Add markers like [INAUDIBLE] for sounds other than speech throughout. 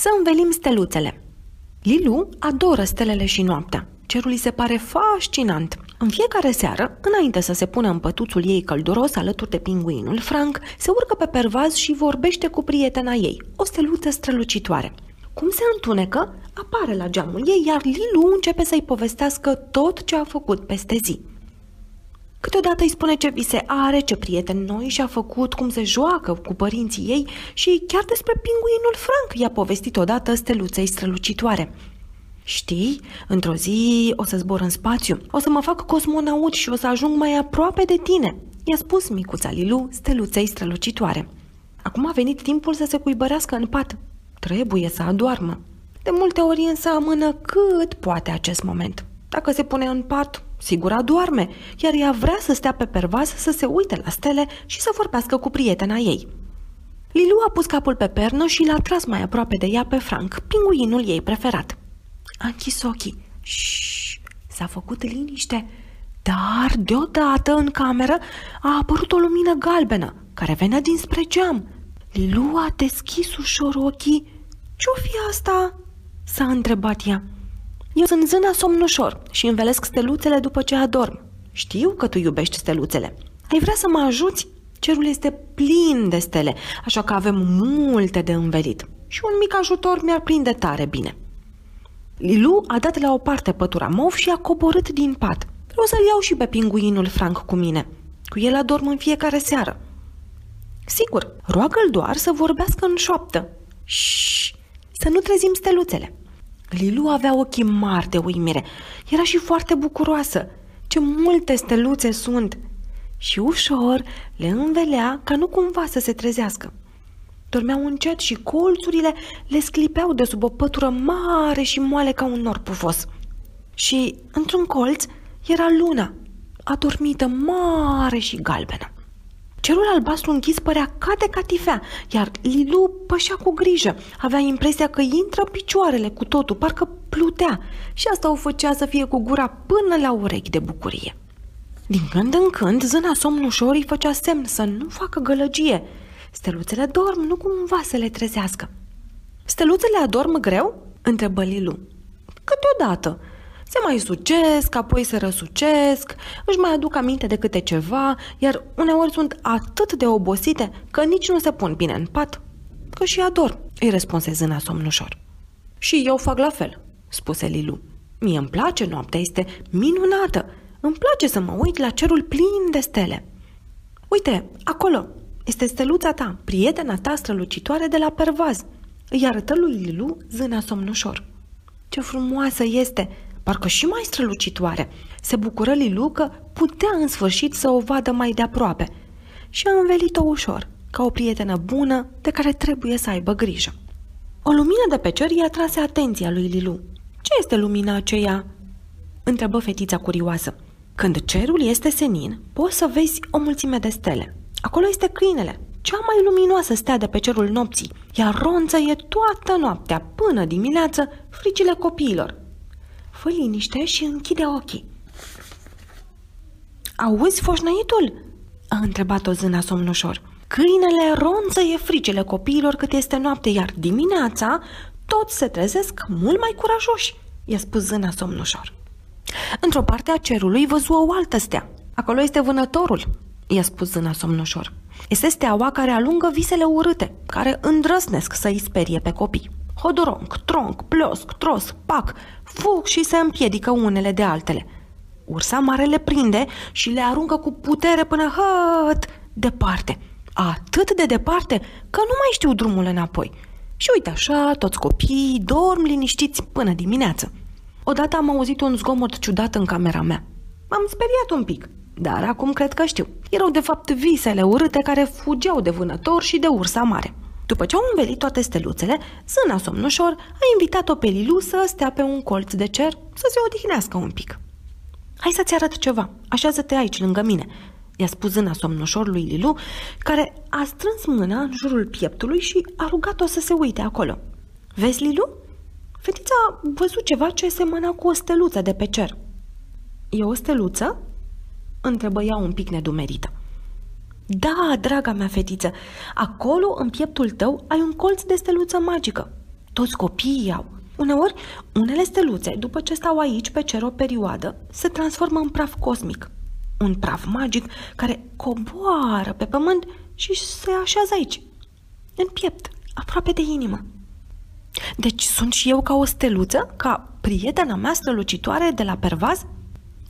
Să învelim steluțele. Lilu adoră stelele și noaptea. Cerul îi se pare fascinant. În fiecare seară, înainte să se pună în pătuțul ei călduros alături de pinguinul, Frank se urcă pe pervaz și vorbește cu prietena ei, o steluță strălucitoare. Cum se întunecă, apare la geamul ei, iar Lilu începe să-i povestească tot ce a făcut peste zi. Câteodată îi spune ce vise are, ce prieteni noi și-a făcut, cum se joacă cu părinții ei și chiar despre pinguinul Frank i-a povestit odată steluței strălucitoare. Știi, într-o zi o să zbor în spațiu, o să mă fac cosmonaut și o să ajung mai aproape de tine, i-a spus micuța Lilu steluței strălucitoare. Acum a venit timpul să se cuibărească în pat. Trebuie să adoarmă. De multe ori însă amână cât poate acest moment. Dacă se pune în pat, sigur adoarme, iar ea vrea să stea pe pervaz, să se uite la stele și să vorbească cu prietena ei. Lilu a pus capul pe pernă și l-a tras mai aproape de ea pe Frank, pinguinul ei preferat. A închis ochii. Și s-a făcut liniște. Dar, deodată, în cameră, a apărut o lumină galbenă, care venea dinspre geam. Lilu a deschis ușor ochii. Ce-o fi asta?" s-a întrebat ea. Eu sunt zâna somnușor și învelesc steluțele după ce adorm. Știu că tu iubești steluțele. Ai vrea să mă ajuți? Cerul este plin de stele, așa că avem multe de învelit. Și un mic ajutor mi-ar prinde tare bine. Lilu a dat la o parte pătura mov și a coborât din pat. Vreau să-l iau și pe pinguinul Frank cu mine. Cu el adorm în fiecare seară. Sigur, roagă-l doar să vorbească în șoaptă. Și să nu trezim steluțele. Lilu avea ochii mari de uimire. Era și foarte bucuroasă. Ce multe steluțe sunt! Și ușor le învelea ca nu cumva să se trezească. Dormeau încet și colțurile le sclipeau de sub o pătură mare și moale ca un nor pufos. Și, într-un colț, era luna, adormită mare și galbenă. Cerul albastru închis părea ca de catifea, iar Lilu pășea cu grijă. Avea impresia că intră picioarele cu totul, parcă plutea și asta o făcea să fie cu gura până la urechi de bucurie. Din când în când, zâna somnușor îi făcea semn să nu facă gălăgie. Steluțele dorm, nu cumva să le trezească. Steluțele adorm greu? întrebă Lilu. Câteodată, se mai sucesc, apoi se răsucesc, își mai aduc aminte de câte ceva, iar uneori sunt atât de obosite că nici nu se pun bine în pat, că și ador, îi răspunse zâna somnușor. Și eu fac la fel, spuse Lilu. Mie îmi place noaptea, este minunată. Îmi place să mă uit la cerul plin de stele. Uite, acolo, este steluța ta, prietena ta strălucitoare de la pervaz. Îi arătă lui Lilu zâna somnușor. Ce frumoasă este, parcă și mai strălucitoare. Se bucură Lilu că putea în sfârșit să o vadă mai de aproape și a învelit-o ușor, ca o prietenă bună de care trebuie să aibă grijă. O lumină de pe cer i-a trase atenția lui Lilu. Ce este lumina aceea?" întrebă fetița curioasă. Când cerul este senin, poți să vezi o mulțime de stele. Acolo este câinele, cea mai luminoasă stea de pe cerul nopții, iar ronță e toată noaptea, până dimineață, fricile copiilor, Fă liniște și închide ochii. Auzi foșnăitul? A întrebat-o zâna somnușor. Câinele ronță e fricele copiilor cât este noapte, iar dimineața toți se trezesc mult mai curajoși, i-a spus zâna somnușor. Într-o parte a cerului văzu o altă stea. Acolo este vânătorul, i-a spus zâna somnușor. Este steaua care alungă visele urâte, care îndrăsnesc să-i sperie pe copii. Hodoronc, tronc, plosc, tros, pac, fug și se împiedică unele de altele. Ursa mare le prinde și le aruncă cu putere până hăt departe. Atât de departe că nu mai știu drumul înapoi. Și uite așa, toți copiii dorm liniștiți până dimineață. Odată am auzit un zgomot ciudat în camera mea. M-am speriat un pic, dar acum cred că știu. Erau de fapt visele urâte care fugeau de vânător și de ursa mare. După ce au învelit toate steluțele, zâna somnușor a invitat-o pe Lilu să stea pe un colț de cer să se odihnească un pic. Hai să-ți arăt ceva, așează-te aici lângă mine, i-a spus zâna somnușor lui Lilu, care a strâns mâna în jurul pieptului și a rugat-o să se uite acolo. Vezi, Lilu? Fetița a văzut ceva ce semăna cu o steluță de pe cer. E o steluță? întrebă ea un pic nedumerită. Da, draga mea fetiță, acolo, în pieptul tău, ai un colț de steluță magică. Toți copiii iau. Uneori, unele steluțe, după ce stau aici pe cer o perioadă, se transformă în praf cosmic. Un praf magic care coboară pe pământ și se așează aici, în piept, aproape de inimă. Deci sunt și eu ca o steluță? Ca prietena mea strălucitoare de la pervaz?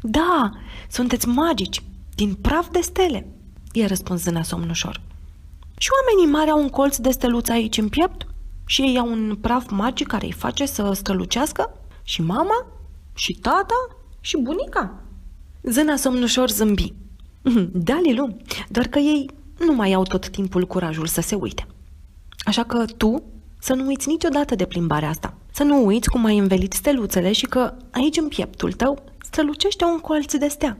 Da, sunteți magici, din praf de stele, i-a răspuns zâna somnușor. Și oamenii mari au un colț de steluță aici în piept? Și ei au un praf magic care îi face să strălucească? Și mama? Și tata? Și bunica? Zâna somnușor zâmbi. [LAUGHS] Da, Lilu, doar că ei nu mai au tot timpul curajul să se uite. Așa că tu să nu uiți niciodată de plimbarea asta. Să nu uiți cum ai învelit steluțele și că aici în pieptul tău strălucește un colț de stea.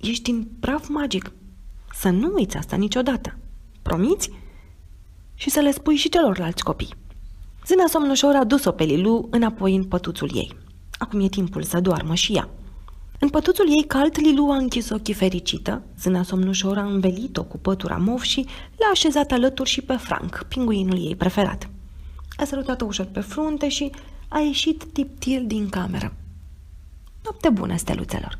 Ești din praf magic. Să nu uiți asta niciodată. Promiți? Și să le spui și celorlalți copii. Zâna somnușor a dus-o pe Lilu înapoi în pătuțul ei. Acum e timpul să doarmă și ea. În pătuțul ei cald, Lilu a închis ochii fericită, zâna somnușor a învelit-o cu pătura mov și l-a așezat alături și pe Frank, pinguinul ei preferat. A sărutat-o ușor pe frunte și a ieșit tiptil din cameră. Noapte bună, steluțelor!